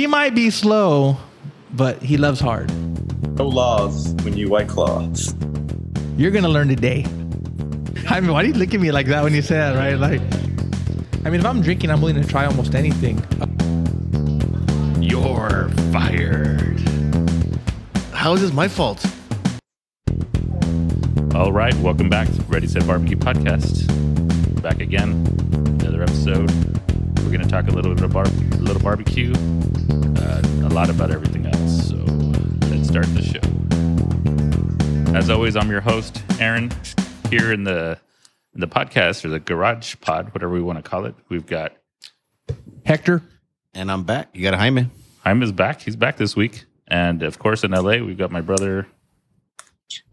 He might be slow, but he loves hard. No laws when you white claws. You're gonna learn today. I mean, why do you look at me like that when you say that, right? Like, I mean, if I'm drinking, I'm willing to try almost anything. You're fired. How is this my fault? All right, welcome back to Ready Set Barbecue Podcast. Back again, another episode. We're going to talk a little bit about bar- a little barbecue, uh, a lot about everything else. So let's start the show. As always, I'm your host, Aaron. Here in the in the podcast or the garage pod, whatever we want to call it, we've got Hector, And I'm back. You got a Jaime. Jaime is back. He's back this week, and of course in LA, we've got my brother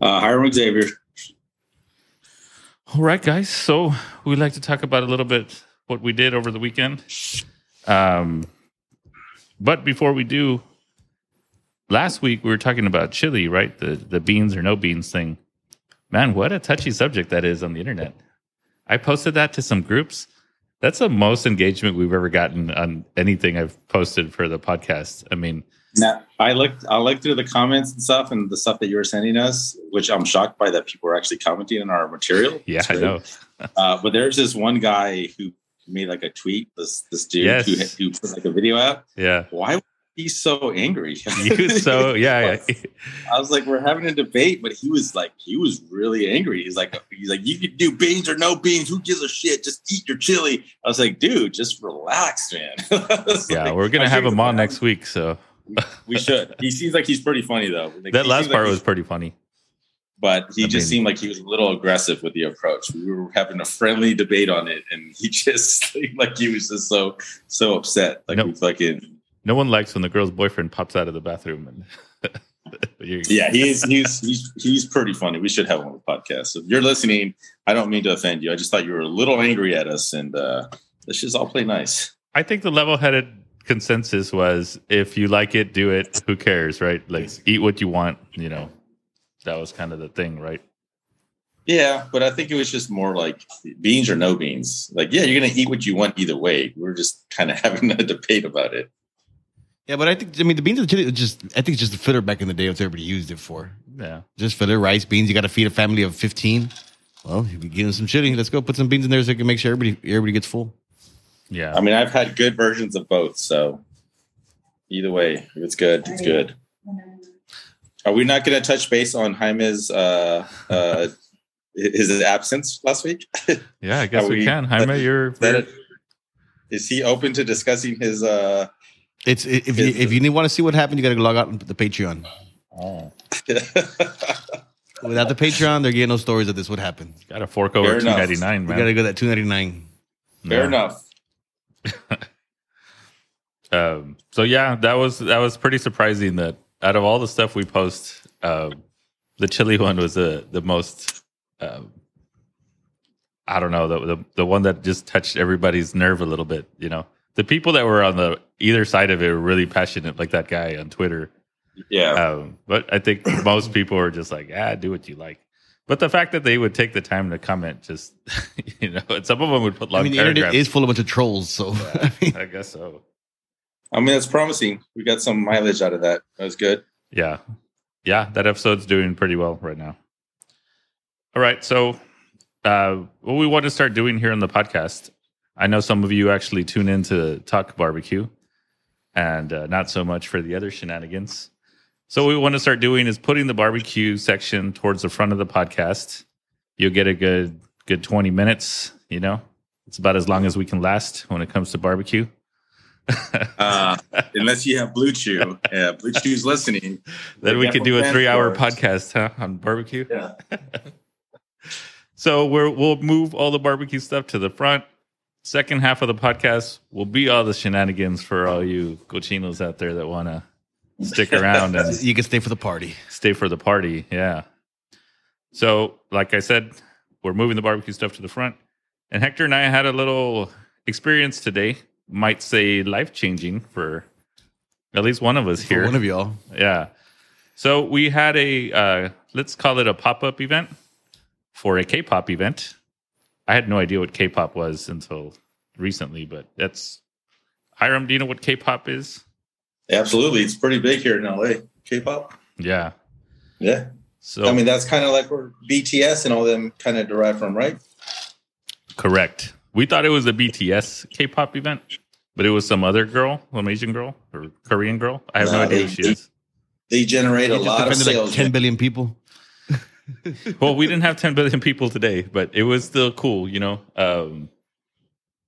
Uh, Hiram Xavier. All right, guys. So we'd like to talk about a little bit what we did over the weekend. Um, but before we do, last week we were talking about chili, right? The the beans or no beans thing. Man, what a touchy subject that is on the internet. I posted that to some groups. That's the most engagement we've ever gotten on anything I've posted for the podcast. I mean, Now, I looked. I looked through the comments and stuff, and the stuff that you were sending us, which I'm shocked by that people are actually commenting on our material. yeah, I know. Uh, but there's this one guy who made like a tweet. This this dude Yes. who, who put like a video out. Yeah. Why was he so angry? He was so yeah, yeah. I was like, we're having a debate, but he was like, he was really angry. He's like, he's like, you could do beans or no beans. Who gives a shit? Just eat your chili. I was like, dude, just relax, man. Yeah, like- we're gonna have him on next week. So We should. He seems like he's pretty funny though. Like, that last part like was pretty funny. But he I just mean- seemed like he was a little aggressive with the approach. We were having a friendly debate on it, and he just seemed like he was just so so upset. Like we fucking No one likes when the girl's boyfriend pops out of the bathroom and yeah. He's he's he's he's pretty funny. We should have him on the podcast. So if you're listening, I don't mean to offend you. I just thought you were a little angry at us, and uh, let's just all play nice. I think the level-headed consensus was if you like it, do it. Who cares, right? Like eat what you want. You know, that was kind of the thing, right? Yeah, but I think it was just more like beans or no beans. Like, yeah, you're gonna eat what you want either way. We're just kind of having a debate about it. Yeah, but I think I mean the beans and the chili just I think it's just a filler back in the day what everybody used it for. Yeah. Just filler, rice, beans. You got to feed a family of fifteen. Well, you be getting some chili. Let's go put some beans in there so we can make sure everybody everybody gets full. Yeah. I mean, I've had good versions of both, so either way, if it's good, it's good. Are we not going to touch base on Jaime's uh, uh, his absence last week? yeah, I guess we, we- can. Jaime, you're Is that it? Is he open to discussing his? Uh, It's if you if you want to see what happened, you got to log out on the Patreon. Oh. Without the Patreon, they're getting no stories of this. What happened? got to fork over Fair two enough. You got to go that two ninety nine. Fair Yeah. enough. Um, so yeah, that was that was pretty surprising that out of all the stuff we post, uh, the chili one was the the most. Uh, I don't know the, the the one that just touched everybody's nerve a little bit. You know, the people that were on the either side of it were really passionate, like that guy on Twitter. Yeah. Um, but I think most people are just like, ah, do what you like. But the fact that they would take the time to comment, just you know, and some of them would put long I mean, the internet is full of a bunch of trolls. So I mean, I guess so. I mean, that's promising. We got some mileage out of that. That was good. Yeah. Yeah, that episode's doing pretty well right now. All right. So, uh, what we want to start doing here on the podcast, I know some of you actually tune in to talk barbecue and uh, not so much for the other shenanigans. So, what we want to start doing is putting the barbecue section towards the front of the podcast. You'll get a good, good 20 minutes. You know, it's about as long as we can last when it comes to barbecue. Uh, unless you have Blue Chew, yeah, Blue Chew's listening. then we could do a three hour podcast huh, on barbecue. Yeah. So we're, we'll move all the barbecue stuff to the front. Second half of the podcast will be all the shenanigans for all you cochinos out there that want to stick around and you can stay for the party. stay for the party. Yeah. So, like I said, we're moving the barbecue stuff to the front. And Hector and I had a little experience today, might say life changing for at least one of us For here. one of y'all. Yeah. So we had a uh, let's call it a pop up event for a K-pop event. I had no idea what K-pop was until recently, but that's Hiram. Do you know what K-pop is? Absolutely, it's pretty big here in LA. K-pop. Yeah. Yeah, So I mean that's kind of like where BTS and all them kind of derive from, right? correct. We thought it was a BTS K-pop event, but it was some other girl, some Asian girl or Korean girl. I have no Nah, idea who they- she is. They generate a They just lot of sales. like 10 man. people. well, we didn't have 10 billion people today, but it was still cool, you know. Um,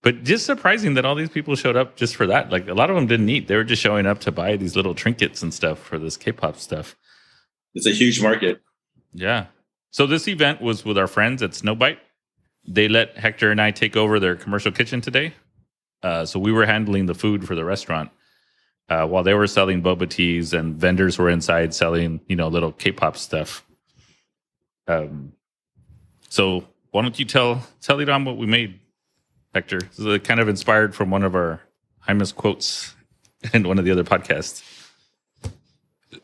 but just surprising that all these people showed up just for that. Like a lot of them didn't eat; they were just showing up to buy these little trinkets and stuff for this K-pop stuff. It's a huge market. Yeah. So this event was with our friends at Snowbite. They let Hector and I take over their commercial kitchen today. Uh, so we were handling the food for the restaurant uh, while they were selling boba teas and vendors were inside selling, you know, little K-pop stuff. Um, so why don't you tell tell Hiram what we made, Hector? This is kind of inspired from one of our Jaime's quotes in one of the other podcasts.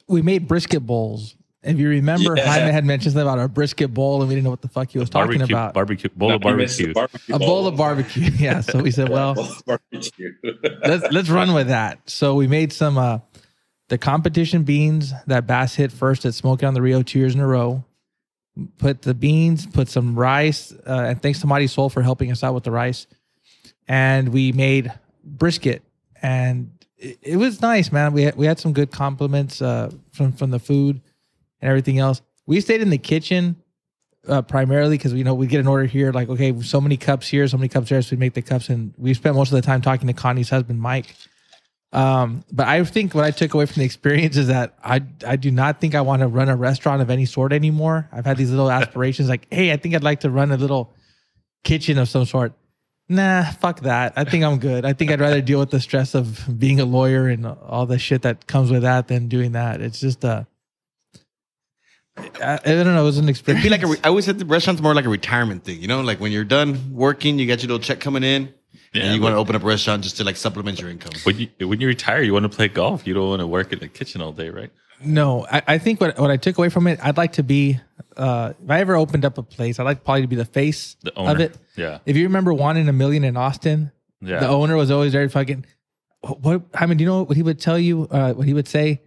We made brisket bowls. If you remember, Yeah. Jaime had mentioned something about a brisket bowl, and we didn't know what the fuck he was talking barbecue, about. barbecue, bowl of Now, you missed the barbecue. barbecue a bowl of barbecue. yeah. So we said, well, barbecue. let's let's run with that. So we made some uh the competition beans that Bass hit first at Smoking on the Rio two years in a row. Put the beans, put some rice, uh, and thanks to Mighty Soul for helping us out with the rice. And we made brisket, and it, it was nice, man. We had, we had some good compliments uh, from from the food and everything else. We stayed in the kitchen uh, primarily because you know we get an order here, like okay, so many cups here, so many cups there, so we make the cups, and we spent most of the time talking to Connie's husband, Mike. Um, but I think what I took away from the experience is that I I do not think I want to run a restaurant of any sort anymore. I've had these little aspirations, like hey, I think I'd like to run a little kitchen of some sort. Nah, fuck that. I think I'm good. I think I'd rather deal with the stress of being a lawyer and all the shit that comes with that than doing that. It's just uh I, I don't know. It was an experience. It'd be like a re- I always said the restaurant's more like a retirement thing. You know, like when you're done working, you got your little check coming in, Yeah, and you want to open up a restaurant just to like supplement your income. When you when you retire, you want to play golf. You don't want to work in the kitchen all day, right? No, I, I think what what I took away from it, I'd like to be. Uh, if I ever opened up a place, I'd like probably to be the face The owner. of it. Yeah, If you remember Juan in a Million in Austin, yeah. the owner was always very fucking. What I mean, do you know what he would tell you? Uh, what he would say?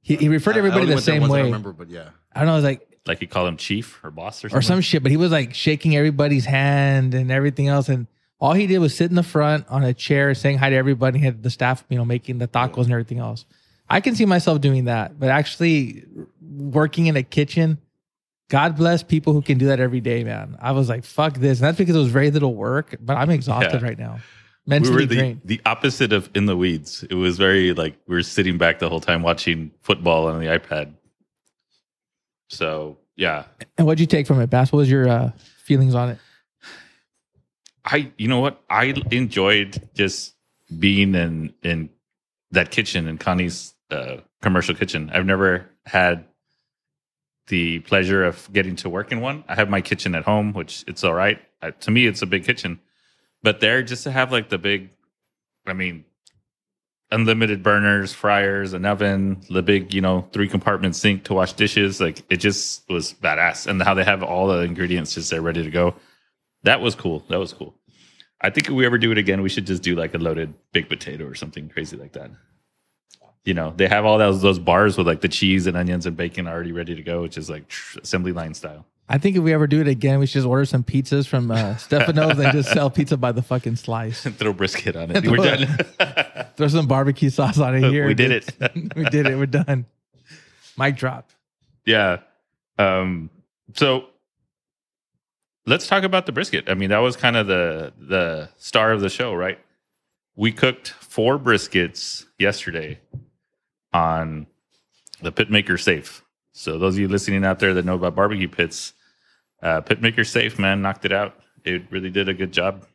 He, he referred to I- I everybody the same way. I, remember, but yeah. Don't know. It was like like you call him chief or boss or or some shit, but he was like shaking everybody's hand and everything else, and all he did was sit in the front on a chair saying hi to everybody. He had the staff, you know, making the tacos and everything else. I can see myself doing that, but actually working in a kitchen, God bless people who can do that every day, man. I was like, fuck this. And that's because it was very little work, but I'm exhausted Yeah. right now. we Mentally were the, drained. the opposite of in the weeds. It was very like we were sitting back the whole time watching football on the iPad. So yeah, And what'd you take from it, Bass? What was your uh, feelings on it? I you know what I enjoyed just being in in that kitchen in Connie's uh, commercial kitchen. I've never had the pleasure of getting to work in one. I have my kitchen at home, which it's all right. Uh, to me, it's a big kitchen, but there just to have like the big, I mean, unlimited burners, fryers, an oven, the big you know three compartment sink to wash dishes. Like it just was badass, and how they have all the ingredients just there ready to go. That was cool. That was cool. I think if we ever do it again, we should just do like a loaded big potato or something crazy like that. You know, they have all those those bars with like the cheese and onions and bacon already ready to go, which is like assembly line style. I think if we ever do it again, we should just order some pizzas from uh, Stefano's and just sell pizza by the fucking slice. Throw brisket on it. We're done. Throw some barbecue sauce on it here. We did it. we did it. We're done. Mic drop. yeah. Um, so let's talk about the brisket. I mean, that was kind of the the star of the show, right? We cooked four briskets yesterday on the Pitmaker Safe. So those of you listening out there that know about barbecue pits, uh, Pitmaker Safe, man, knocked it out. It really did a good job.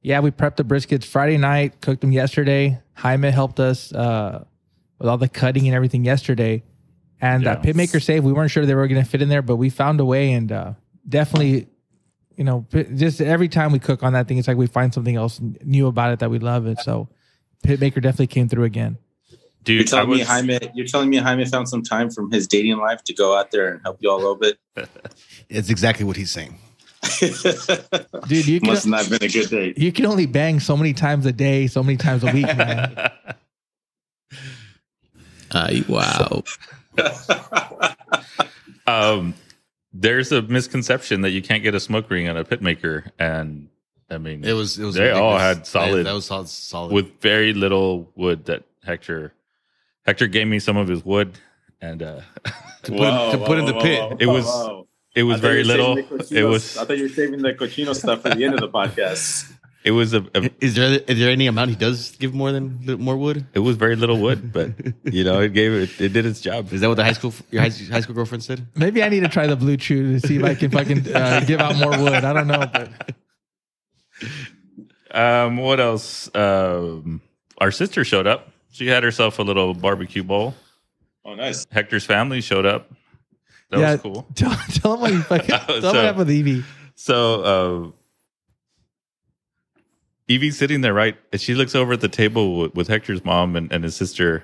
Yeah, we prepped the briskets Friday night, cooked them yesterday. Jaime helped us uh, with all the cutting and everything yesterday. And that Pitmaker Safe, we weren't sure they were going to fit in there, but we found a way and uh, definitely, you know, just every time we cook on that thing, it's like we find something else new about it that we love it. So Pitmaker definitely came through again. Dude, You're telling was, me Jaime. You're telling me Jaime found some time from his dating life to go out there and help you all a little bit. It's exactly what he's saying. Dude, you can, Must not have been a good date. you can only bang so many times a day, so many times a week, man. Uh, wow. Um, there's a misconception that you can't get a smoke ring on a Pitmaker, and I mean, It was. It was. They all ridiculous. had solid- That was solid. Solid. with very little wood that Hector Hector gave me some of his wood, and uh, to put, to put in the pit. It was- it was very little. It was I thought you were saving the cochino stuff for the end of the podcast. it was a, a Is there is there any amount he does give more than more wood? it was very little wood, but you know it gave it it did its job. Is that what the high school your high, high school girlfriend said? Maybe I need to try the blue chew to see if I can fucking uh, give out more wood. I don't know, but Um, what else? Um, our sister showed up. She had herself a little barbecue bowl. Oh, nice. Hector's family showed up. That yeah, was cool. Tell, tell them what you fucking tell them So- what happened with Evie. So uh, Evie's sitting there, right? And she looks over at the table with, with Hector's mom and, and his sister,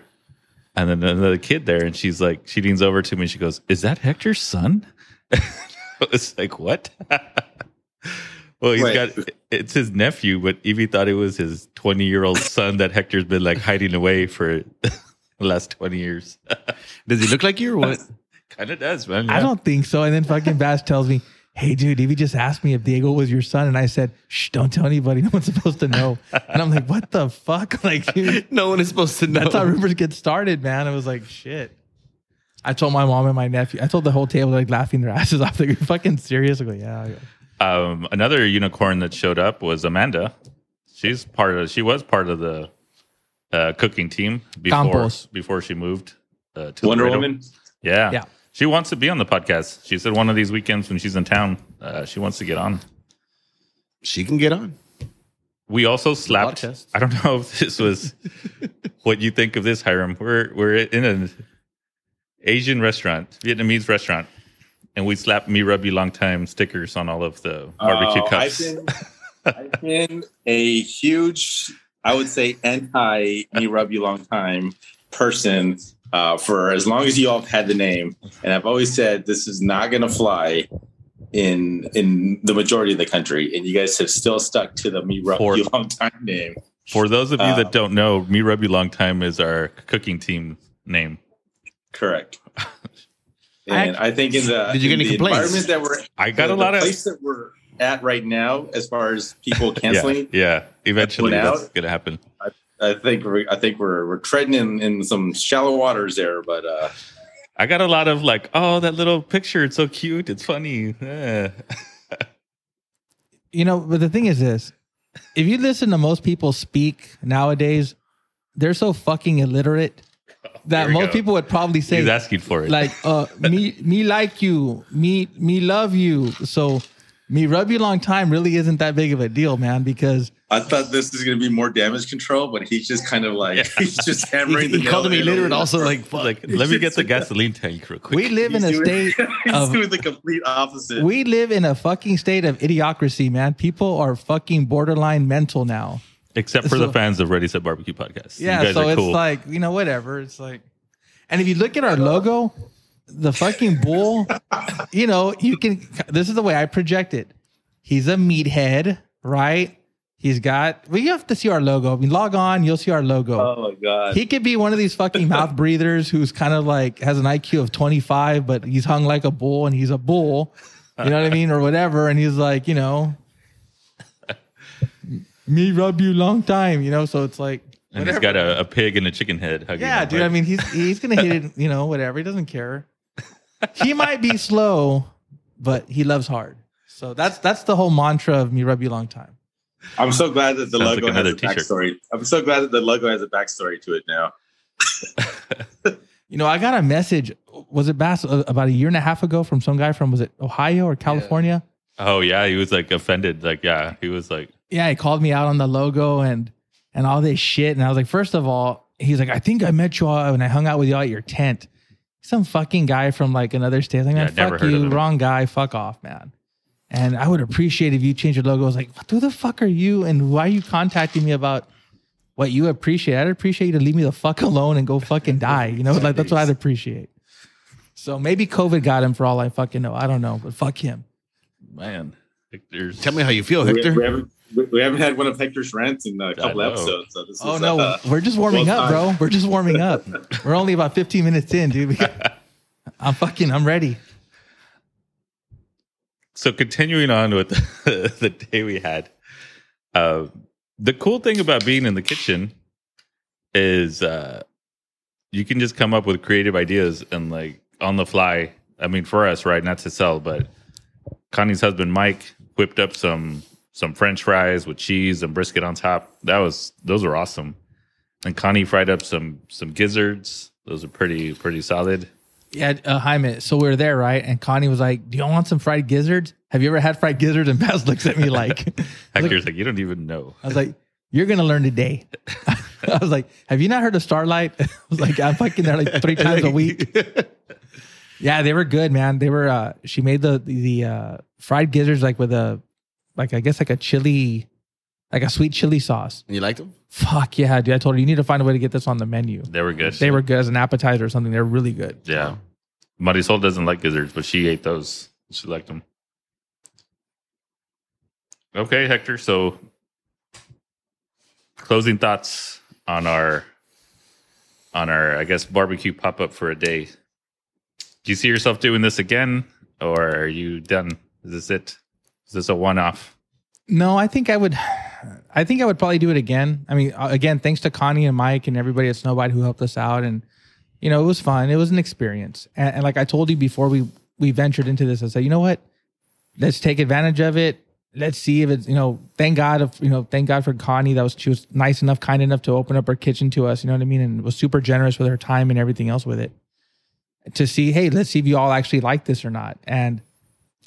and then another kid there. And she's like, she leans over to me and she goes, "Is that Hector's son?" it's like what? Well, he's Wait. got it's his nephew, but Evie thought it was his twenty year old son that Hector's been like hiding away for the last twenty years. Does he look like you or what? kind of does, man. I don't think so. And then fucking Bass tells me, "Hey, dude, Evie just asked me if Diego was your son," and I said, "Shh, don't tell anybody. No one's supposed to know." And I'm like, "What the fuck?" Like, dude, no one is supposed to know. that's how rumors get started, man. I was like, "Shit." I told my mom and my nephew. I told the whole table like laughing their asses off. Like, "You're fucking serious?" I go, "Yeah." Um, another unicorn that showed up was Amanda. She's part of. She was part of the uh, cooking team before Campos. before she moved uh, to Wonder Laredo. Woman. Yeah, Yeah. She wants to be on the podcast. She said one of these weekends when she's in town, uh, she wants to get on. she can get on. We also slapped. I don't know if this was what you think of this, Hiram. We're we're in an Asian restaurant, Vietnamese restaurant, and we slapped "Me Rub You Long Time" stickers on all of the barbecue Oh, cups. I've been, I've been a huge, I would say, anti me rub you long time person uh, for as long as you all have had the name, and I've always said this is not going to fly in in the majority of the country, and you guys have still stuck to the me rub For- you long time name. For those of you Uh, that don't know, Me Rub You Long Time is our cooking team name. Correct. And I think in the, Did you get in any the complaints? environment that we're I got the, a lot the of place that we're at right now, as far as people canceling. yeah. Eventually, that's out. gonna happen. I think we're I think we're we're treading in, in some shallow waters there, but uh I got a lot of like, oh, that little picture, it's so cute, it's funny. Eh. You know, but the thing is this: if you listen to most people speak nowadays, they're so fucking illiterate that most go. people would probably say, He's asking for it. like uh me me like you me me love you so me rub you long time really isn't that big of a deal man because I thought this is gonna be more damage control, but he's just kind of like he's just hammering He, the he called him nail in. illiterate. Also, like fuck. like, let me get the gasoline tank real quick. we live in a doing- state he's of doing the complete opposite. we live in a fucking state of idiocracy man people are fucking borderline mental now Except for So- the fans of Ready Set Barbecue Podcast. yeah you guys so are it's cool. like you know whatever it's like and if you look at our logo the fucking bull you know you can this is the way i project it he's a meathead right he's got well you have to see our logo i mean log on you'll see our logo oh my god. he could be one of these fucking mouth breathers who's kind of like has an IQ of 25, but he's hung like a bull and he's a bull. You know what I mean? Or whatever. And he's like, you know, me rub you long time, you know? So it's like, and he's whatever. got a, a pig and a chicken head hugging yeah, him, dude. right? I mean, he's, he's going to hit it, you know, whatever. He doesn't care. He might be slow, but he loves hard. So that's, that's the whole mantra of me rub you long time. I'm so glad that the Sounds logo like has another a t-shirt. backstory. I'm so glad that the logo has a backstory to it now. You know, I got a message. Was it Bass uh, about a year and a half ago from some guy from was it Ohio or California? oh yeah, he was like offended. Like yeah, he was like, Yeah, he called me out on the logo and and all this shit. And I was like, first of all, he's like, I think I met you all and I hung out with you all at your tent. Some fucking guy from like another state. I was like, man, Yeah, fuck you, wrong guy, fuck off, man. And I would appreciate if you change your logo. I was like, who the fuck are you? And why are you contacting me about what you appreciate? I'd appreciate you to leave me the fuck alone and go fucking die. You know, like that's what I'd appreciate. So maybe COVID got him for all I fucking know. I don't know, but fuck him. man, like, Tell me how you feel, Hector. Rev- We, we haven't had one of Hector's rants in a couple episodes. So this Oh is, no, uh, we're just warming well up, bro. We're just warming up. We're only about 15 minutes in, dude. We got- I'm fucking. I'm ready. so continuing on with the, the day we had uh, the cool thing about being in the kitchen is uh, you can just come up with creative ideas and like on the fly i mean for us right not to sell but connie's husband mike whipped up some some french fries with cheese and brisket on top that was those were awesome and connie fried up some some gizzards those are pretty pretty solid Yeah, uh, Jaime. So we were there, right? And Connie was like, "Do you want some fried gizzards? Have you ever had fried gizzards?" And Baz looks at me like, hector's like you don't even know I was like, "You're gonna learn today." I was like, "Have you not heard of Starlight?" I was like, "I'm fucking there like three times a week." Yeah, they were good, man. They were. uh She made the the uh fried gizzards like with a, like I guess like a chili, like a sweet chili sauce. You liked them? Fuck yeah, dude! I told her you need to find a way to get this on the menu. they were good They were good as an appetizer or something. They're really good. Yeah. Marisol doesn't like gizzards, but she ate those. She liked them. Okay, Hector. So, closing thoughts on our on our, I guess, barbecue pop up for a day. Do you see yourself doing this again, or are you done? Is this it? Is this a one off? No, I think I would. I think I would probably do it again. I mean, uh, again, thanks to Connie and Mike and everybody at Snowbite who helped us out, and you know, it was fun. It was an experience, and, and like I told you before we we ventured into this, I said, you know what, let's take advantage of it. Let's see if it's you know, thank God of you know, thank God for Connie that was she was nice enough, kind enough to open up her kitchen to us. You know what I mean, and was super generous with her time and everything else with it. To see, hey, let's see if you all actually like this or not, and.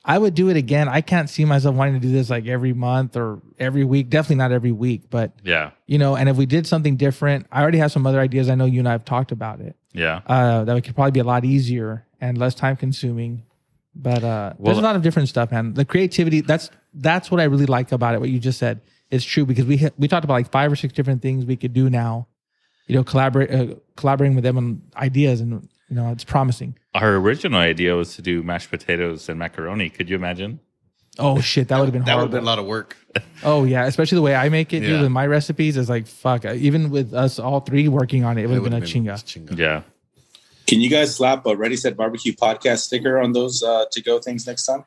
I would do it again. I can't see myself wanting to do this like every month or every week. Definitely not every week, but Yeah. you know, and if we did something different, I already have some other ideas. I know you and I have talked about it. Yeah. Uh, that could probably be a lot easier and less time consuming. But uh, there's a lot of different stuff, man. The creativity that's that's what I really like about it. What you just said is true because we hit, we talked about like five or six different things we could do now. You know, collaborate uh, collaborating with them on ideas, and you know, it's promising. Our original idea was to do mashed potatoes and macaroni. Could you imagine? Oh shit, that would have been hard. That would have been a lot of work. Oh yeah, especially the way I make it, dude. Yeah. With my recipes, is like fuck. Even with us all three working on it, it would have been a would've chinga. chinga. Yeah. Can you guys slap a Ready Set Barbecue podcast sticker on those uh, to go things next time?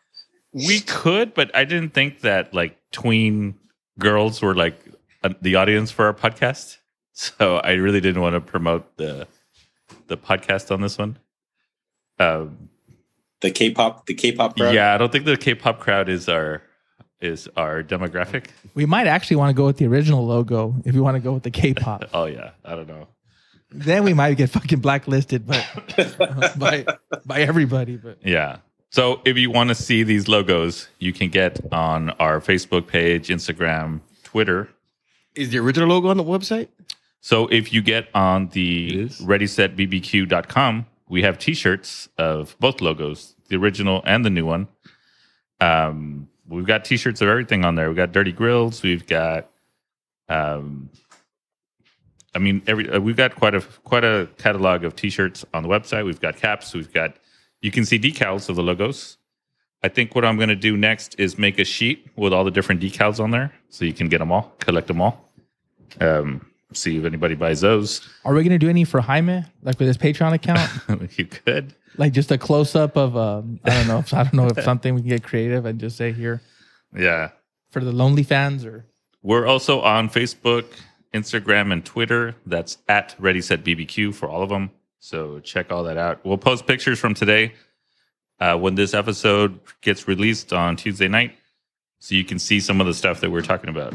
We could, but I didn't think that like tween girls were like uh, the audience for our podcast. So I really didn't want to promote the the podcast on this one. Um, The K-pop, the K-pop crowd. yeah, I don't think the K-pop crowd is our is our demographic. We might actually want to go with the original logo if we want to go with the K-pop. Oh yeah, I don't know. then we might get fucking blacklisted, but by by everybody. But Yeah. So if you want to see these logos, you can get on our Facebook page, Instagram, Twitter, Is the original logo on the website? So if you get on the readysetbbq.com, we have t-shirts of both logos, the original and the new one. Um, we've got t-shirts of everything on there. We've got dirty grills. We've got, um, I mean, every uh, we've got quite a quite a catalog of t-shirts on the website. We've got caps. We've got you can see decals of the logos. I think what I'm going to do next is make a sheet with all the different decals on there, so you can get them all, collect them all. Um, see if anybody buys those. are we gonna do any for Jaime, like with his Patreon account, you could. like just a close up of um, I don't know, if, I don't know if something we can get creative and just say here Yeah. for the lonely fans or We're also on Facebook, Instagram, and Twitter. That's at Ready Set BBQ for all of them. So check all that out. We'll post pictures from today uh, when this episode gets released on Tuesday night, so you can see some of the stuff that we're talking about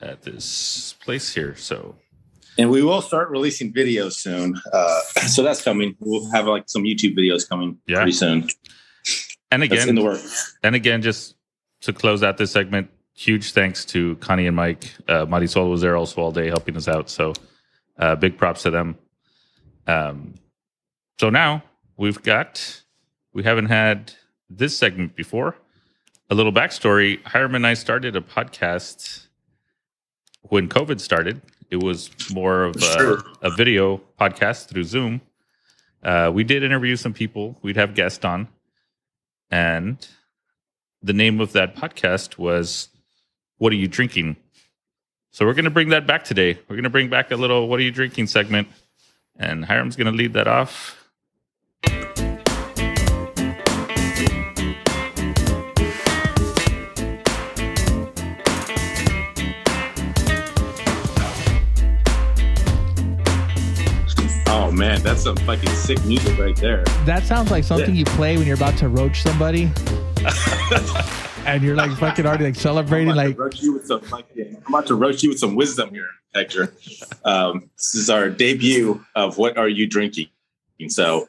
at this place here. So And we will start releasing videos soon. Uh, so that's coming. We'll have like some YouTube videos coming Yeah. pretty soon. and That's again, in the works. and again, just to close out this segment, huge thanks to Connie and Mike. Uh, Marisol was there also all day helping us out. So uh, big props to them. Um, so now we've got, we haven't had this segment before. A little backstory Hiram and I started a podcast when COVID started. It was more of a, Sure. a video podcast through Zoom. Uh, we did interview some people, we'd have guests on. And the name of that podcast was "What Are You Drinking?" So we're going to bring that back today. We're going to bring back a little "What are you drinking?" segment, and Hiram's going to lead that off. Man, that's some fucking sick music right there. That sounds like something you play when you're about to roach somebody. and you're like fucking already like I'm celebrating about, like to roast you with some fucking, I'm about to roach you with some wisdom here, Hector. Um, this is our debut of what are you drinking? And So,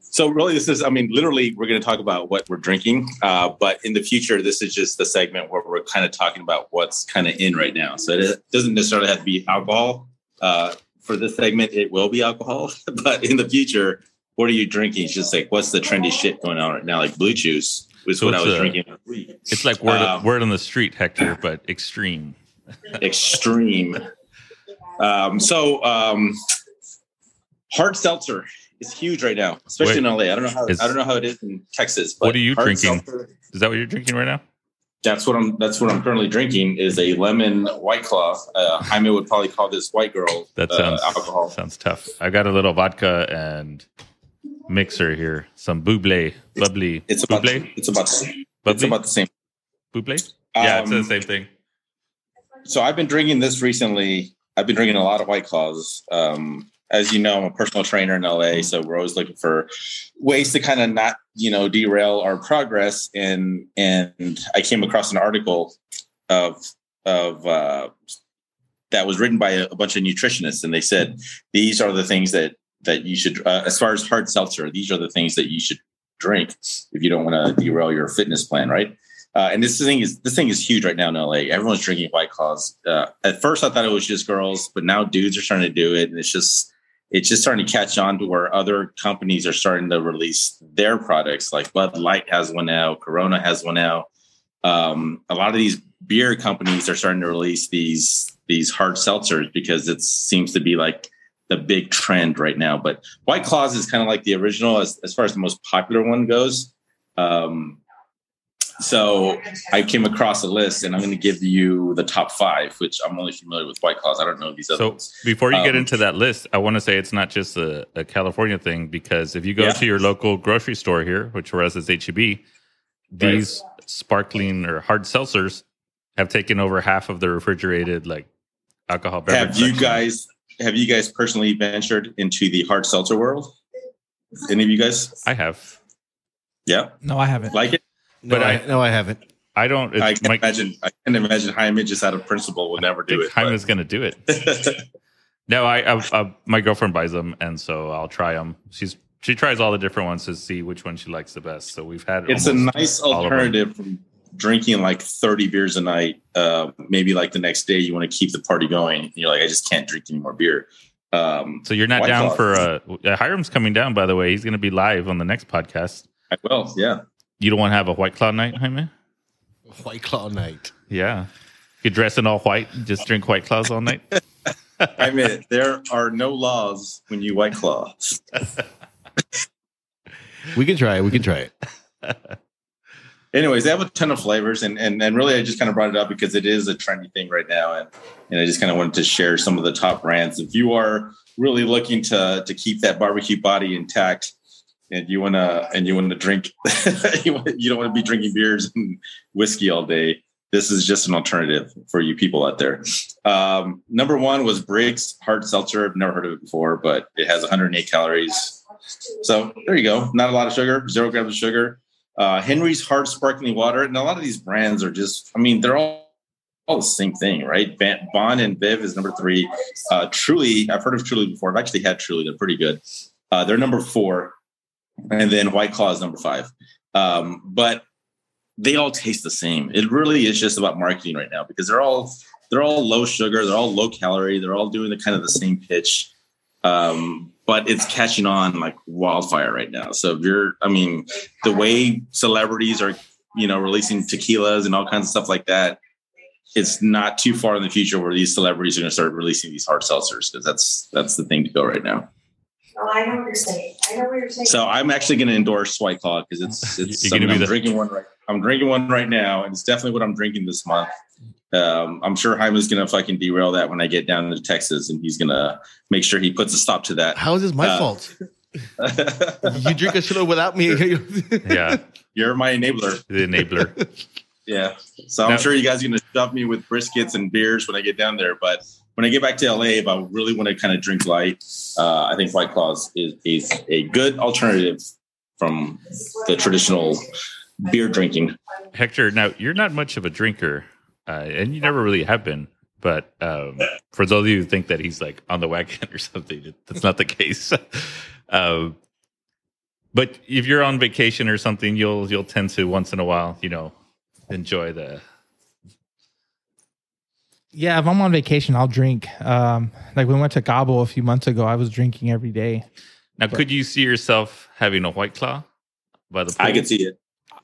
so really, this is I mean, literally, we're going to talk about what we're drinking, uh, but in the future, this is just the segment where we're kind of talking about what's kind of in right now. So it doesn't necessarily have to be alcohol. Uh, for this segment, it will be alcohol, but in the future, what are you drinking? It's just like what's the trendy shit going on right now, like Blue Chew. Was So what I was a- drinking. It's like word Um, word on the street, Hector, but extreme. extreme. Um, so um, hard seltzer is huge right now, especially in LA. I don't know how Is- I don't know how it is in Texas. What are you drinking? seltzer- Is that what you're drinking right now? That's what I'm. That's what I'm currently drinking. Is a lemon white claw. Uh, Jaime would probably call this white girl That uh, sounds alcohol. sounds tough. I got a little vodka and mixer here. Some buble, bubbly. It's about. buble, It's about. It's bubbly, about the same. buble. Yeah, it's the Um, same thing. so I've been drinking this recently. I've been drinking a lot of White Claws. Um, as you know, I'm a personal trainer in LA, so we're always looking for ways to kind of not, you know, derail our progress. And and I came across an article of of uh, that was written by a, a bunch of nutritionists, and they said these are the things that that you should, uh, as far as hard seltzer, these are the things that you should drink if you don't want to derail your fitness plan, right? Uh, and this thing is this thing is huge right now in LA. Everyone's drinking White Claws. Uh, at first, I thought it was just girls, but now dudes are starting to do it, and it's just it's just starting to catch on to where other companies are starting to release their products. Like Bud Light has one out, Corona has one out. Um, a lot of these beer companies are starting to release these these hard seltzers because it seems to be like the big trend right now. But White Claws is kind of like the original as, as far as the most popular one goes. Um, so I came across a list, and I'm going to give you the top five, which I'm only familiar with White Claws. I don't know these other So ones. before you get Um, into that list, I want to say it's not just a, a California thing because if you go Yeah. to your local grocery store here, which for us is HEB, these sparkling or hard seltzers have taken over half of the refrigerated like alcohol beverage. Have you section. guys have you guys personally ventured into the hard seltzer world? Any of you guys? I have. Yeah, no, I haven't. like it. No, But I, I- no, I haven't. I don't. I can my, imagine. I can imagine Jaime just out of principle will never I do think it. Jaime's going to do it. No, I, I, I my girlfriend buys them, and so I'll try them. She's she tries all the different ones to see which one she likes the best. So we've had it's a nice all of them. alternative from drinking like 30 beers a night. Uh, maybe like the next day you want to keep the party going. You're like, I just can't drink any more beer. Um, So you're not White down Claw. for uh, uh Hiram's coming down by the way. He's going to be live on the next podcast. I will. Yeah. You don't want to have a white claw night, Jaime? White Claw night. Yeah. You dress in all white, just drink white claws all night. I mean, there are no laws when you white claw. We can try it. We can try it. anyways, they have a ton of flavors, and and and really, I just kind of brought it up because it is a trendy thing right now, and and I just kind of wanted to share some of the top brands. If you are really looking to to keep that barbecue body intact, and you want to and you want to drink, you, don't want to be drinking beers and whiskey all day. This is just an alternative for you people out there. Um, number one was Briggs Hard Seltzer. I've never heard of it before, but it has 108 calories. So there you go. Not a lot of sugar, zero grams of sugar uh, Henry's hard sparkling water, and a lot of these brands are just, I mean, they're all, all the same thing, right? Bon and Viv is number three. Uh, Truly, I've heard of Truly before. I've actually had Truly; they're pretty good. Uh, they're number four, and then White Claw is number five. Um, but they all taste the same. It really is just about marketing right now because they're all they're all low sugar, they're all low calorie, they're all doing the kind of the same pitch. Um, but it's catching on like wildfire right now. So if you're, I mean, the way celebrities are, you know, releasing tequilas and all kinds of stuff like that, it's not too far in the future where these celebrities are going to start releasing these hard seltzers because that's that's the thing to go right now. Oh, I know what you're saying. I know what you're saying. So I'm actually going to endorse White Claw because it's it's You're gonna something be I'm the- drinking one right. I'm drinking one right now, and it's definitely what I'm drinking this month. Um, I'm sure Jaime's gonna fucking derail that when I get down to Texas, and he's gonna make sure he puts a stop to that. How is this my Uh, fault? You drink a shitload without me. Yeah, You're my enabler. the enabler. Yeah. So I'm Now- sure you guys are gonna stuff me with briskets and beers when I get down there. But when I get back to LA, if I really want to kind of drink light, uh, I think White Claws is, is a good alternative from the traditional beer drinking. Hector, now you're not much of a drinker, uh, and you never really have been. But um, for those of you who think that he's like on the wagon or something, that's not the case. uh, but if you're on vacation or something, you'll you'll tend to once in a while, you know, enjoy the. Yeah, if I'm on vacation, I'll drink. Um, like we went to Cabo a few months ago, I was drinking every day. Now, could you see yourself having a white claw by the pool? I can see it.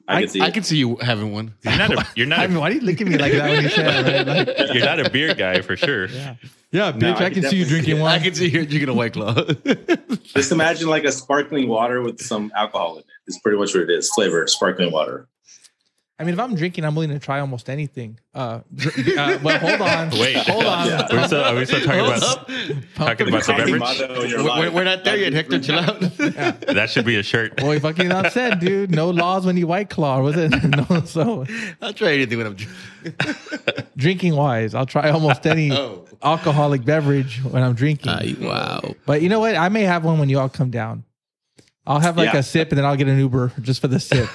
I, can see I it. can see you having one. You're not a, you're not I a, mean, why do you look at me like that when you say that? Right? Like, you're not a beer guy for sure. yeah, Yeah, No, I can see you drinking one. I can see you drinking a white claw. Just imagine like a sparkling water with some alcohol in it. It's pretty much what it is. Flavor, sparkling water. I mean, if I'm drinking, I'm willing to try almost anything. Uh, dr- uh well, hold on, Wait. hold on. Yeah. We're still, are we still talking about talking about the beverage? We're, we're not there yet, Hector. Chill out. That should be a shirt. Boy, fucking upset, dude. No laws when you white claw, was it? no, so I'll try anything when I'm drinking. drinking wise, I'll try almost any Oh. alcoholic beverage when I'm drinking. wow. But you know what? I may have one when you all come down. I'll have like Yeah. a sip and then I'll get an Uber just for the sip.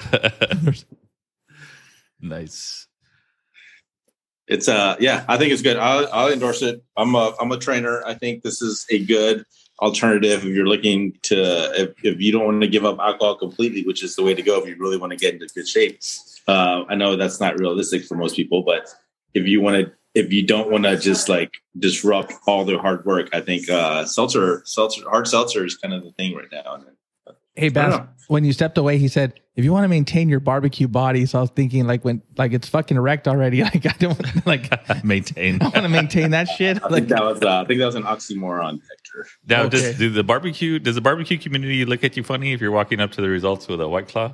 Nice. It's uh yeah, I think it's good. I'll, I'll endorse it. I'm a I'm a trainer. I think this is a good alternative if you're looking to if, if you don't want to give up alcohol completely, which is the way to go if you really want to get into good shape. Uh, I know that's not realistic for most people, but if you want to if you don't want to just like disrupt all their hard work, I think uh seltzer seltzer hard seltzer is kind of the thing right now. Hey, I Bass, when you stepped away, he said, if you want to maintain your barbecue body. So I was thinking like when like it's fucking wrecked already. Like I don't like Maintain. I want to maintain that shit. I Like think that was uh, I think that was an oxymoron, Hector. Now, Okay. does do the barbecue does the barbecue community look at you funny if you're walking up to the results with a white claw?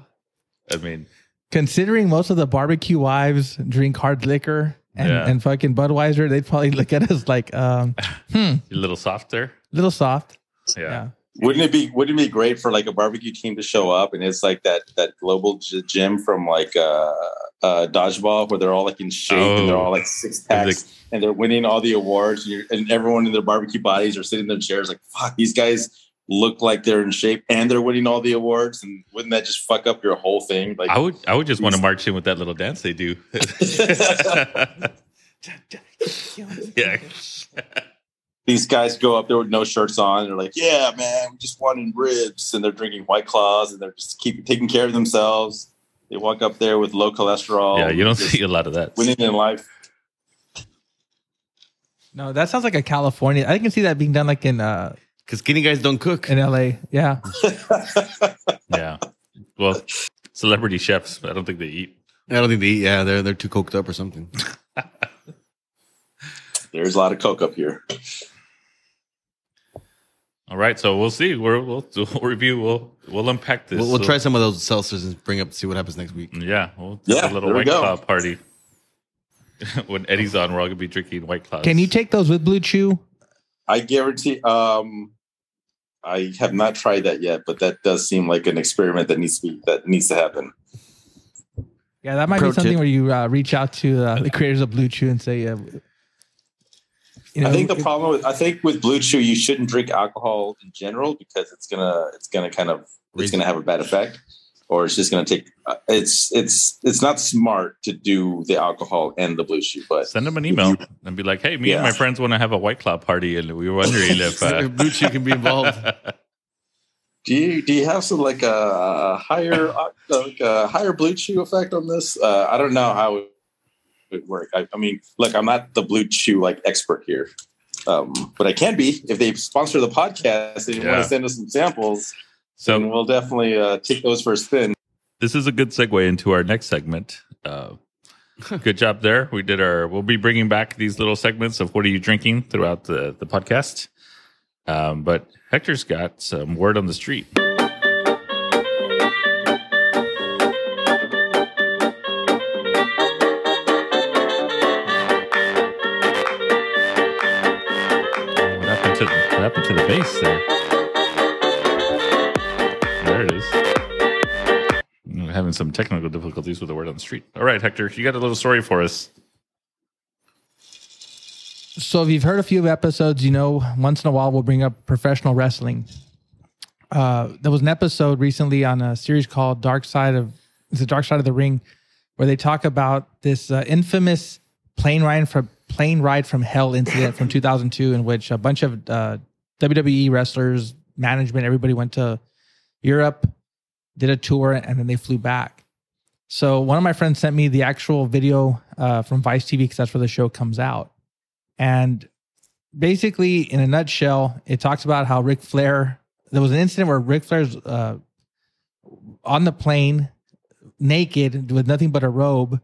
I mean, considering most of the barbecue wives drink hard liquor and, Yeah. and fucking Budweiser, they'd probably look at us like, um, hmm, a little softer, a little soft. Yeah. Yeah. Wouldn't it be Wouldn't it be great for like a barbecue team to show up and it's like that that Globo Gym from like uh, uh, dodgeball where they're all like in shape and they're Oh. all like six packs and they're winning all the awards and, you're, and everyone in their barbecue bodies are sitting in their chairs like fuck these guys look like they're in shape and they're winning all the awards and wouldn't that just fuck up your whole thing like I would I would just want to march in with that little dance they do. yeah. These guys go up there with no shirts on. They're like, "Yeah, man, we just wanted ribs," and they're drinking White Claws, and they're just keep taking care of themselves. They walk up there with low cholesterol. Yeah, you don't see a lot of that. winning in life. No, that sounds like a California. I can see that being done like in uh Because skinny guys don't cook. in LA. Yeah. Yeah. Well, celebrity chefs, I don't think they eat. I don't think they eat. Yeah, they're they're too coked up or something. There's a lot of coke up here. All right, so we'll see. We're, we'll we'll review. We'll we'll unpack this. We'll, we'll So- try some of those seltzers and bring up see what happens next week. Yeah, we'll Yeah, a little white go. claw party. when Eddie's on, we're all gonna be drinking white claws. Can you take those with Blue Chew? I guarantee. Um, I have not tried that yet, but that does seem like an experiment that needs to be that needs to happen. Yeah, that might Pro be something tip. where you uh, reach out to uh, the creators of Blue Chew and say, uh, you know, I think the problem with I think with Blue Chew, you shouldn't drink alcohol in general because it's gonna it's gonna kind of it's gonna have a bad effect, or it's just gonna take. Uh, it's it's it's not smart to do the alcohol and the Blue Chew, but Send them an email and be like, "Hey, me and my friends want to have a white claw party, and we were wondering if uh, Blue Chew can be involved. do you do you have some like a higher uh, like a higher Blue Chew effect on this? Uh, I don't know how it would work. I, I mean, look, I'm not the Blue Chew like expert here. Um, but I can be if they sponsor the podcast and you want to send us some samples. so we'll definitely uh, take those for a spin. this is a good segue into our next segment. Uh, good job there. We did our. We'll be bringing back these little segments of what are you drinking throughout the the podcast. Um, but Hector's got some word on the street. Happened to the bass there? There it is. I'm having some technical difficulties with the word on the street. All right, Hector, you got a little story for us. So if you've heard a few episodes, you know once in a while we'll bring up professional wrestling. Uh, there was an episode recently on a series called Dark Side of the Dark Side of the Ring, where they talk about this uh, infamous plane ride from plane ride from hell incident from 2002, in which a bunch of uh, WWE wrestlers, management, everybody went to Europe, did a tour, and then they flew back. So one of my friends sent me the actual video uh, from Vice TV because that's where the show comes out. And basically, in a nutshell, it talks about how Ric Flair. There was an incident where Ric Flair's uh, on the plane, naked with nothing but a robe,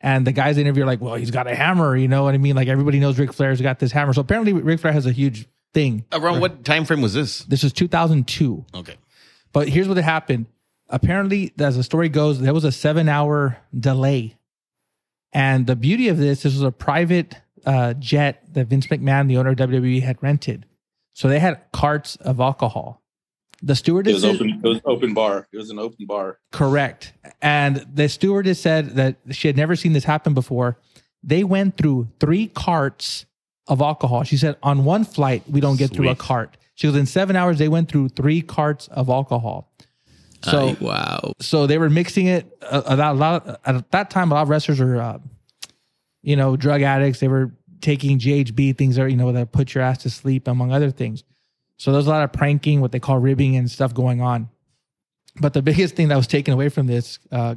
and the guys interview are like, "Well, he's got a hammer," you know what I mean? Like everybody knows Ric Flair's got this hammer. So apparently, Ric Flair has a huge thing. Around what time frame was this? This is 2002. Okay. But here's what happened. Apparently, as the story goes, there was a seven hour delay. And the beauty of this, this was a private uh, jet that Vince McMahon, the owner of WWE, had rented. So they had carts of alcohol. The It stewardess was open. It was open bar. It was an open bar. Correct. And the stewardess said that she had never seen this happen before. They went through three carts of alcohol. She said, on one flight, we don't get through a cart. She goes, in seven hours, they went through three carts of alcohol. So, Ay, wow. so they were mixing it. A, a lot, lot at that time, a lot of wrestlers are, uh, you know, drug addicts. They were taking GHB things that you know that put your ass to sleep, among other things. So there's a lot of pranking, what they call ribbing, and stuff going on. But the biggest thing that was taken away from this, uh,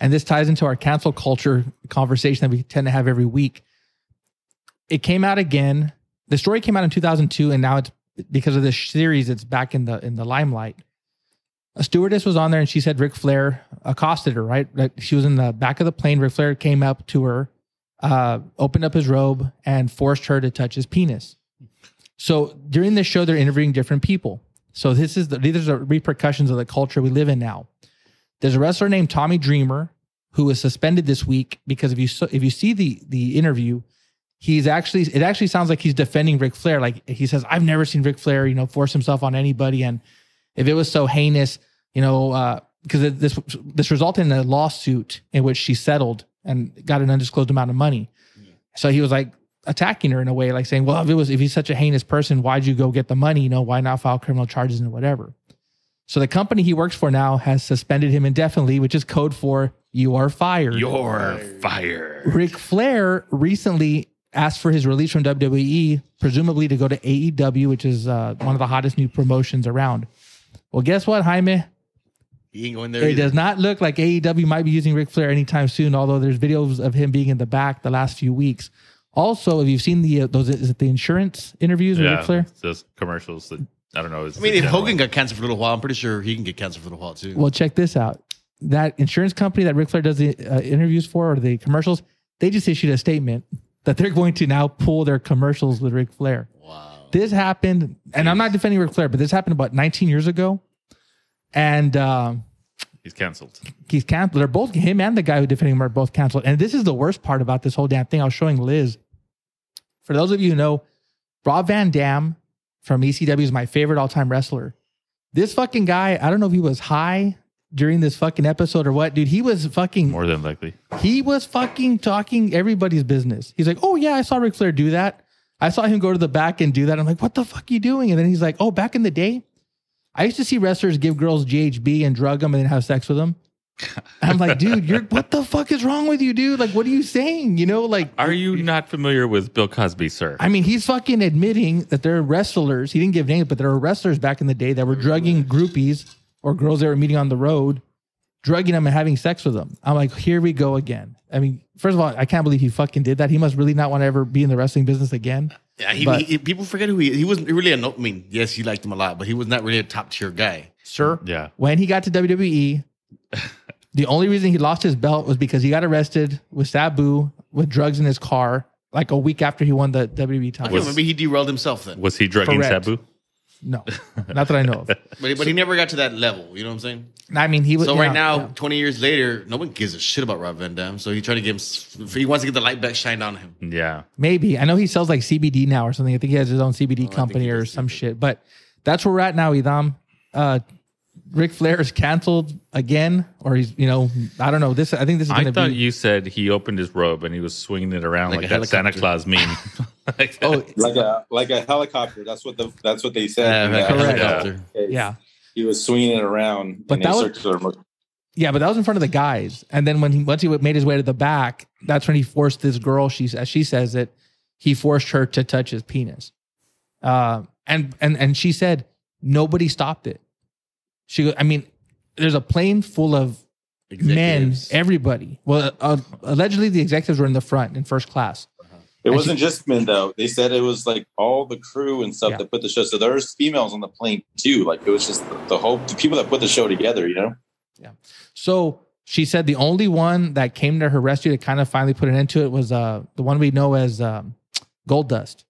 and this ties into our cancel culture conversation that we tend to have every week. It came out again. The story came out in 2002, and now it's because of this series. It's back in the in the limelight a stewardess was on there and she said Ric Flair accosted her, right? Like she was in the back of the plane. Ric Flair came up to her, uh, opened up his robe, and forced her to touch his penis. So during this show, they're interviewing different people. So this is the, these are the repercussions of the culture we live in now. There's a wrestler named Tommy Dreamer who was suspended this week because if you so, if you see the the interview, he's actually it actually sounds like he's defending Ric Flair. Like he says, I've never seen Ric Flair, you know, force himself on anybody, and if it was so heinous, you know, uh, because this this resulted in a lawsuit in which she settled and got an undisclosed amount of money. So he was like attacking her in a way, like saying, "Well, if it was if he's such a heinous person, why'd you go get the money? You know, why not file criminal charges and whatever?" So the company he works for now has suspended him indefinitely, which is code for "you are fired." You're fired. Ric Flair recently asked for his release from WWE, presumably to go to AEW, which is uh, one of the hottest new promotions around. Well, guess what, Jaime? He ain't going there. It either. does not look like AEW might be using Ric Flair anytime soon, although there's videos of him being in the back the last few weeks. Also, if you've seen the uh, those is it the insurance interviews with Yeah, Ric Flair? those commercials that I don't know. I mean, if Hogan got canceled for a little while, I'm pretty sure he can get canceled for a little while too. Well, check this out. That insurance company that Ric Flair does the uh, interviews for or the commercials, they just issued a statement that they're going to now pull their commercials with Ric Flair. wow. This happened, and I'm not defending Ric Flair, but this happened about 19 years ago. And um, he's canceled. he's canceled. They're both him and the guy who defending him are both canceled. And this is the worst part about this whole damn thing. I was showing Liz. For those of you who know, Rob Van Dam from ECW is my favorite all-time wrestler. This fucking guy, I don't know if he was high during this fucking episode or what, dude. He was fucking More than likely. he was fucking talking everybody's business. He's like, "Oh yeah, I saw Ric Flair do that. I saw him go to the back and do that." I'm like, "What the fuck are you doing?" And then he's like, "Oh, back in the day, I used to see wrestlers give girls GHB and drug them and then have sex with them." I'm like, "Dude, you're what the fuck is wrong with you, dude? Like, what are you saying? You know, like, Are you not familiar with Bill Cosby, sir? I mean, he's fucking admitting that there are wrestlers. He didn't give names, but there are wrestlers back in the day that were drugging groupies or girls they were meeting on the road, drugging them and having sex with them. I'm like, here we go again. I mean, first of all, I can't believe he fucking did that. He must really not want to ever be in the wrestling business again. Yeah, he, But- he- people forget who he. He wasn't really a. no- I mean, yes, he liked him a lot, but he was not really a top tier guy. Sir, mm, yeah. when he got to WWE, the only reason he lost his belt was because he got arrested with Sabu with drugs in his car like a week after he won the WWE title. Okay, maybe he derailed himself then. Was he drugging Correct. Sabu? No, not that I know of. But, but he never got to that level. You know what I'm saying? I mean, he was. So yeah, right now, yeah. 20 years later, no one gives a shit about Rob Van Dam. So he's trying to get him. He wants to get the light back shined on him. Yeah. maybe I know he sells like CBD now or something. I think he has his own CBD think company or some CBD. shit. But that's where we're at now, Idam. Uh, Ric Flair is canceled again, or he's you know I don't know. This I think this is I going to thought be. you said he opened his robe and he was swinging it around Like like, a that Santa. Claus meme. like oh like a like a helicopter. That's what the that's what they said. Yeah, in like that a Correct. helicopter. case. yeah, he was swinging it around. But that was- yeah, but that was in front of the guys. And then when he once he made his way to the back, that's when he forced this girl. She as she says it, he forced her to touch his penis. Uh, and and and she said nobody stopped it. She, go- I mean, there's a plane full of men, everybody. Well, uh, allegedly the executives were in the front in first class. It And wasn't just men though. They said it was like all the crew and stuff Yeah. that put the show. So there's females on the plane too. Like it was just the, the whole the people that put the show together. You know. Yeah. So she said the only one that came to her rescue to kind of finally put an end to it was uh, the one we know as um, Goldust.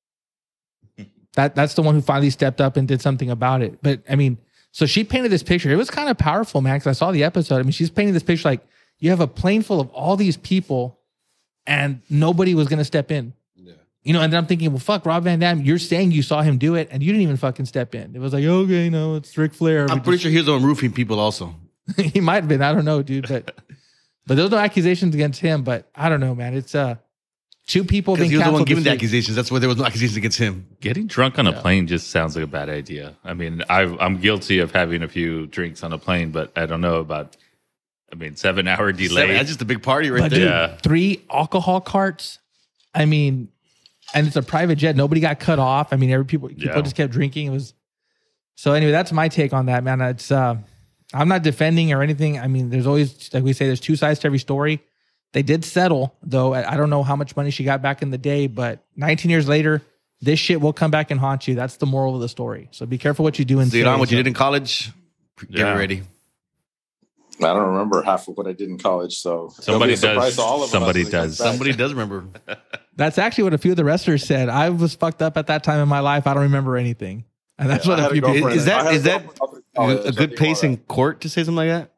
That that's the one who finally stepped up and did something about it. But I mean, so she painted this picture. It was kind of powerful, man. Because I saw the episode. I mean, she's painting this picture like you have a plane full of all these people, and nobody was going to step in. Yeah. You know, and then I'm thinking, well, fuck, Rob Van Dam, you're saying you saw him do it, and you didn't even fucking step in. It was like, okay, no, it's Ric Flair. I'm We pretty sure he was on roofing people also. he might have been. I don't know, dude. But but there's no accusations against him. But I don't know, man. It's uh two people Because being he was the one giving the accusations. That's why there was no accusations against him. Getting drunk on a Yeah. plane just sounds like a bad idea. I mean, I, I'm guilty of having a few drinks on a plane, but I don't know about. I mean, seven hour delay. Seven, that's just a big party right But there. dude, Yeah. three alcohol carts. I mean, and it's a private jet. Nobody got cut off. I mean, every people people Yeah. just kept drinking. It was so anyway. That's my take on that, man. It's uh, I'm not defending or anything. I mean, there's always like we say, there's two sides to every story. They did settle, though. I I don't know how much money she got back in the day, but 19 years later, this shit will come back and haunt you. That's the moral of the story. So be careful what you do and So you say. know what you did in college? Get Yeah. ready. I don't remember half of what I did in college. So Somebody be a surprise does. all of Somebody when it comes does. Somebody does remember. That's actually what a few of the wrestlers said. I was fucked up at that time in my life. I don't remember anything. And that's Yeah, what a a few people. Is that- I had is that girlfriend up in college. a good pace in court to say something like that?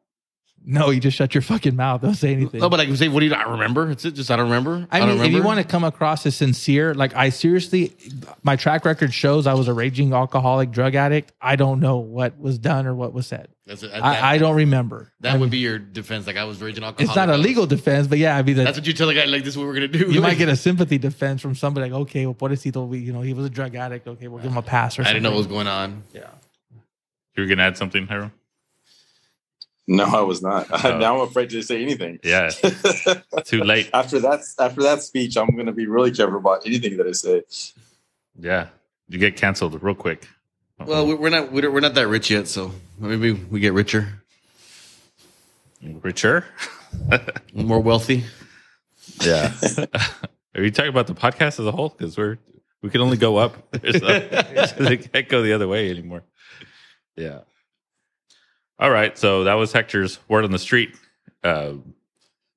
No, you just shut your fucking mouth. Don't say anything. No, but I can say, what do you? I remember. It's just I don't remember. I don't mean, if you want to come across as sincere, like I seriously, my track record shows I was a raging alcoholic, drug addict. I don't know what was done or what was said. That's it. That, I, I don't remember. that would be your defense. Like I was raging alcoholic. It's not a legal defense, but yeah, I mean, That's the, what you tell the guy. Like this is what we're gonna do. you might get a sympathy defense from somebody like, okay, well, pobrecito, we, you know, he was a drug addict. Okay, we'll give him a pass or I something. didn't know what was going on. Yeah. You were going to add something, Hiram? No, I was not. Oh. now I'm afraid to say anything. Yeah. Too late. after that, after that speech, I'm going to be really careful about anything that I say. Yeah. You get canceled real quick. Well, we- we're not we're we're not that rich yet, so maybe we get richer, richer. more wealthy. Yeah. Are you talking about the podcast as a whole? Because we're we can only go up. There's no- they can't go the other way anymore. Yeah. All right. So that was Hector's word on the street. Uh,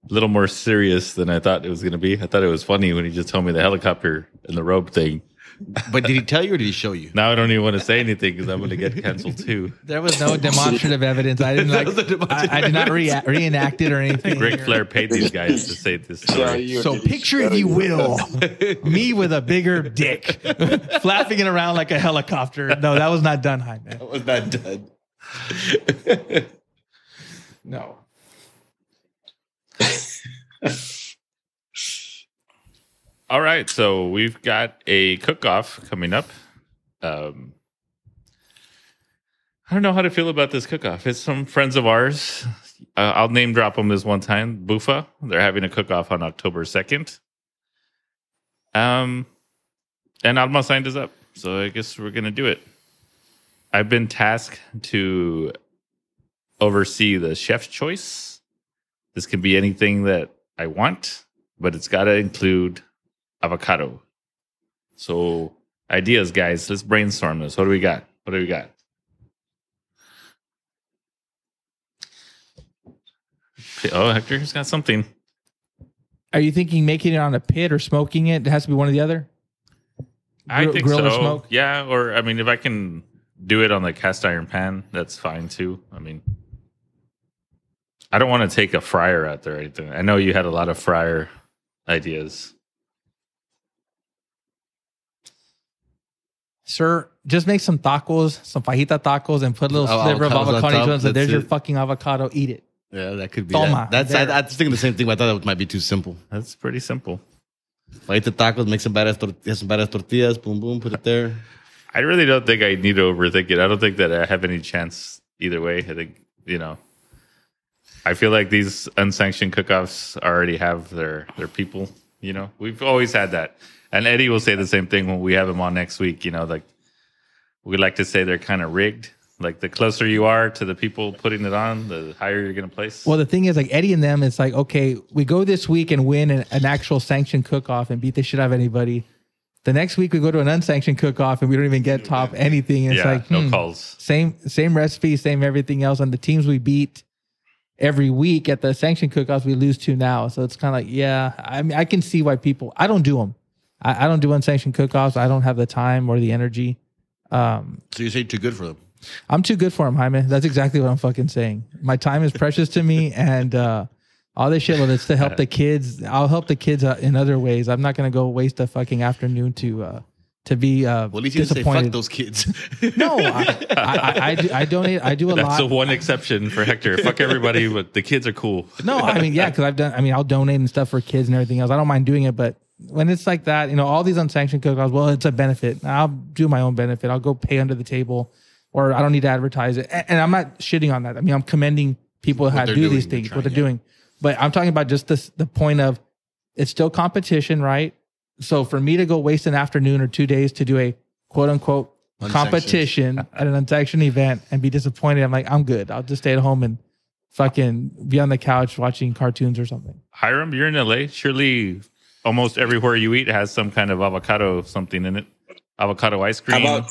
a little more serious than I thought it was going to be. I thought it was funny when he just told me the helicopter and the rope thing. But did he tell you or did he show you? Now I don't even want to say anything because I'm going to get canceled too. There was no demonstrative evidence. I didn't like. was no demonstrative I, I did not rea- reenact it or anything. Ric Flair paid these guys to say this story. you- So picture, if you will, me with a bigger dick, flapping it around like a helicopter. No, that was not done, Jaime. That was not done. No. All right, so we've got a cook-off coming up. Um, I don't know how to feel about this cook-off. It's some friends of ours. Uh, I'll name drop them this one time. Bufa. They're having a cook-off on October second. Um, and Alma signed us up, so I guess we're gonna do it. I've been tasked to oversee the chef's choice. This can be anything that I want, but it's got to include avocado. So ideas, guys. Let's brainstorm this. What do we got? What do we got? Oh, Hector's got something. Are you thinking making it on a pit or smoking it? It has to be one or the other. I Grill- think grill so. or smoke? Yeah, or I mean, if I can do it on the cast iron pan, that's fine too. I mean, I don't want to take a fryer out there or anything. I know you had a lot of fryer ideas. Sir, just make some tacos, some fajita tacos, and put a little Oh, sliver of avocados on avocado top, it. So that's there's your fucking avocado. Eat it. Yeah, that could be. Toma, that. That's I, there. I was thinking the same thing, but I thought that might be too simple. That's pretty simple. Like the tacos, make some badass, tor- get some badass tortillas, boom, boom, put it there. I really don't think I need to overthink it. I don't think that I have any chance either way. I think, you know, I feel like these unsanctioned cook-offs already have their their people, you know. We've always had that. And Eddie will say the same thing when we have him on next week, you know, like we like to say they're kind of rigged. Like the closer you are to the people putting it on, the higher you're going to place. Well, the thing is, like Eddie and them, it's like, okay, we go this week and win an, an actual sanctioned cook off and beat the shit out of anybody. The next week we go to an unsanctioned cook off and we don't even get top anything. It's yeah, like no hmm, calls. same same recipe, same everything else. And the teams we beat every week at the sanctioned cook offs, we lose to now. So it's kind of like, yeah, I mean, I can see why people. I don't do them. I, I don't do unsanctioned cook offs. I don't have the time or the energy. Um, So you say too good for them. I'm too good for them, Jaime. That's exactly what I'm fucking saying. My time is precious to me, and uh, all this shit, it's to help the kids, I'll help the kids uh, in other ways. I'm not gonna go waste a fucking afternoon to uh, to be uh, Well, at least you didn't say fuck those kids. no, I, I, I, I, do, I donate. I do a That's lot. That's the one exception for Hector. Fuck everybody, but the kids are cool. No, I mean, yeah, because I've done. I mean, I'll donate and stuff for kids and everything else. I don't mind doing it, but when it's like that, you know, all these unsanctioned cookouts, well, it's a benefit. I'll do my own benefit. I'll go pay under the table, or I don't need to advertise it. And, and I'm not shitting on that. I mean, I'm commending people how do doing, these things, trying, what they're yeah. doing. But I'm talking about just this, the point of it's still competition, right? So for me to go waste an afternoon or two days to do a quote unquote competition at an unsanctioned event and be disappointed, I'm like, I'm good. I'll just stay at home and fucking be on the couch watching cartoons or something. Hiram, you're in LA. Surely almost everywhere you eat has some kind of avocado something in it. Avocado ice How cream. about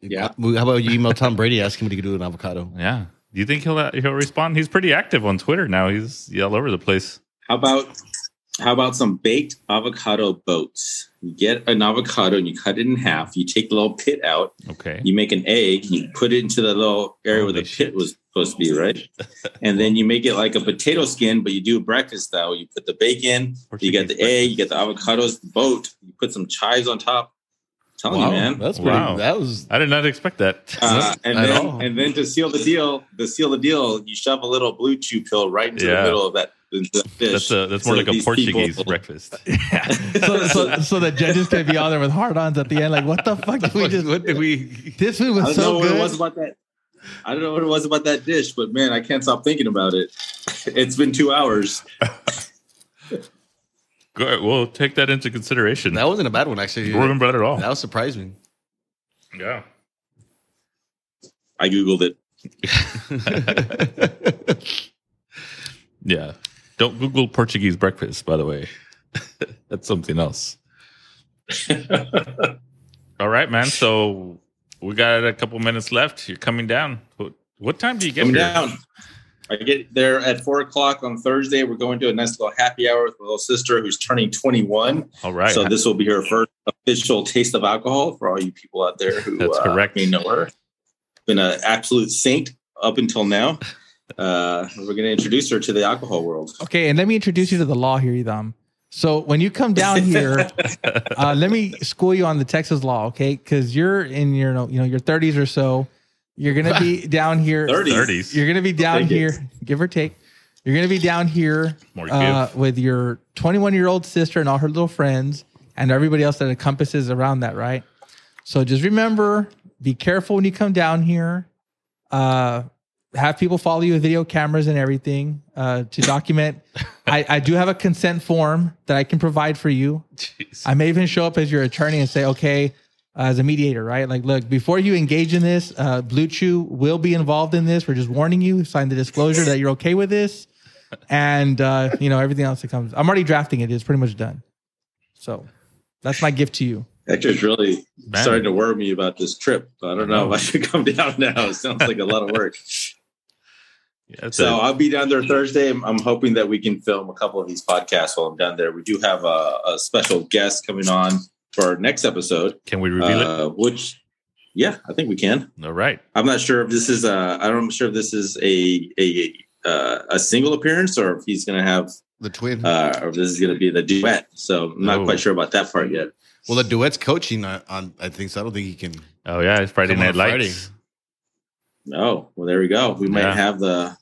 Yeah. How about you email Tom Brady, ask him what he could do with an avocado? yeah. Do you think he'll uh, he'll respond? He's pretty active on Twitter now. He's all over the place. how about how about some baked avocado boats? You get an avocado and you cut it in half. You take the little pit out. Okay. You make an egg. You put it into the little area where the shit. pit was supposed to be, right? and then you make it like a potato skin, but you do breakfast style. You put the bacon, you get the Portuguese egg, you get the avocados, the boat. You put some chives on top. I'm telling you, man. that's pretty. Wow. That was I did not expect that. Uh, and At then all. and then to seal the deal, to seal the deal, you shove a little Blue Chew pill right into Yeah. the middle of that the, the fish. that's a, that's more So like a Portuguese people- breakfast. so, so, so the judges could be on there with hard ons at the end. Like, what the fuck did we just? what did we? This food I was don't know so what it was about that. I don't know what it was about that dish, but man, I can't stop thinking about it. It's been two hours. Good. We'll take that into consideration. That wasn't a bad one actually. It wasn't bad at all. That was surprising. Yeah. I googled it. Yeah. Don't Google Portuguese breakfast, by the way. That's something else. All right, man. So we got a couple minutes left. You're coming down. What, what time do you get Coming here? down. I get there at four o'clock on Thursday. We're going to a nice little happy hour with my little sister who's turning 21. All right. So this will be her first official taste of alcohol for all you people out there who That's uh, correct. may know her. Been an absolute saint up until now. Uh, we're going to introduce her to the alcohol world. Okay, and let me introduce you to the law here, Idam. So when you come down here, uh, let me school you on the Texas law, okay? Because you're in your you know your 30s or so. You're gonna be down here. 30s. You're gonna be down Take it. here, give or take. You're gonna be down here More uh, give. with your 21 year old sister and all her little friends and everybody else that encompasses around that, right? So just remember, be careful when you come down here. Uh, have people follow you with video cameras and everything uh, to document. I, I do have a consent form that I can provide for you. Jeez. I may even show up as your attorney and say, okay, uh, as a mediator, right? Like, look, before you engage in this, uh, Blue Chew will be involved in this. We're just warning you. Sign the disclosure that you're okay with this, and uh, you know everything else that comes. I'm already drafting it. It's pretty much done. So that's my gift to you. Hector's really Man. starting to worry me about this trip. I don't know if I should come down now. It sounds like a lot of work. Yeah, So it. I'll be down there Thursday. I'm, I'm hoping that we can film a couple of these podcasts while I'm down there. We do have a, a special guest coming on for our next episode, Can we reveal it? uh, which Yeah, I think we can. All right. I'm not sure if this is uh I don't I'm sure if this is a a uh, a single appearance or if he's gonna have The twin. uh or if this is gonna be the duet. So I'm not Oh. quite sure about that part yet. well, the duet's coaching on, on. I think so. I don't think he can. Oh yeah, it's Friday Come on Night Friday. Lights. Oh, well there we go. We might have the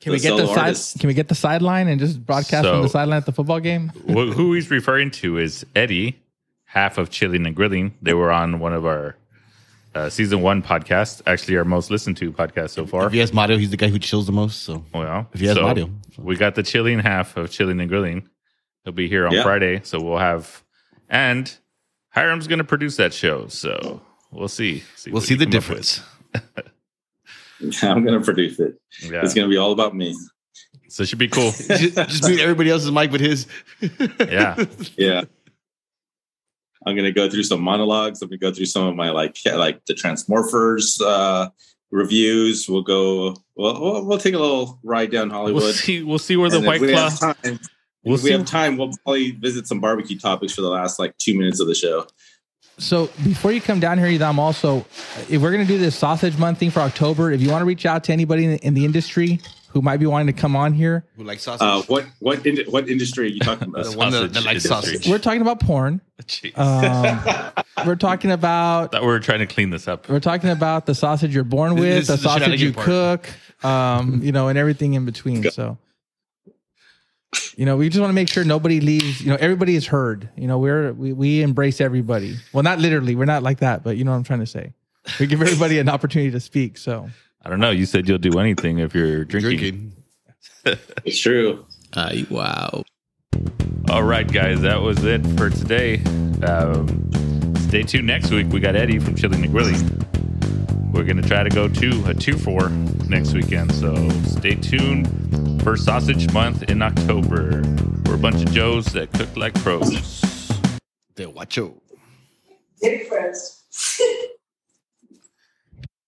Can we get the solo side? artist. Can we get the sideline and just broadcast from the sideline at the football game? Wh- Who he's referring to is Eddie, half of Chilling and Grilling. They were on one of our uh, season one podcasts, actually our most listened to podcast so far. If he has Mario, he's the guy who chills the most. So Well, if he has so Mario. we got the chilling half of Chilling and Grilling. He'll be here on Yeah. Friday, so we'll have and Hiram's going to produce that show. So we'll see. we'll see the come up with. difference. I'm gonna produce it. Yeah, It's gonna be all about me. so it should be cool. just, just mute everybody else's mic but his. Yeah. Yeah. I'm gonna go through some monologues. I'm gonna go through some of my like like the Transmorphers uh reviews. We'll go well we'll, we'll take a little ride down Hollywood. We'll see. We'll see where the And White if we Claw. have time, We'll if we have time, we'll probably visit some barbecue topics for the last like two minutes of the show. So before you come down here, Edam, also, if we're going to do this sausage month thing for October, if you want to reach out to anybody in the, in the industry who might be wanting to come on here, Who like sausage? Uh, what what in, what industry are you talking about? the one that, that sausage likes industry. sausage. we're talking about porn. Um, we're talking about Thought We're trying to clean this up. we're talking about the sausage you're born with, this the is the sausage you shenanigan cook, um, you know, and everything in between. So, you know, we just want to make sure nobody leaves. You know, everybody is heard. You know, we're we, we embrace everybody. Well, not literally, we're not like that, but you know what I'm trying to say. We give everybody an opportunity to speak. So, I don't know. You said you'll do anything if you're drinking. Drinking. It's true. Uh, wow. All right, guys, that was it for today. Um, stay tuned next week. We got Eddie from Chilling and Grilling. We're gonna try to go to a two four next weekend. So stay tuned for Sausage Month in October. We're a bunch of Joes that cook like pros. De Guacho. Dip roast.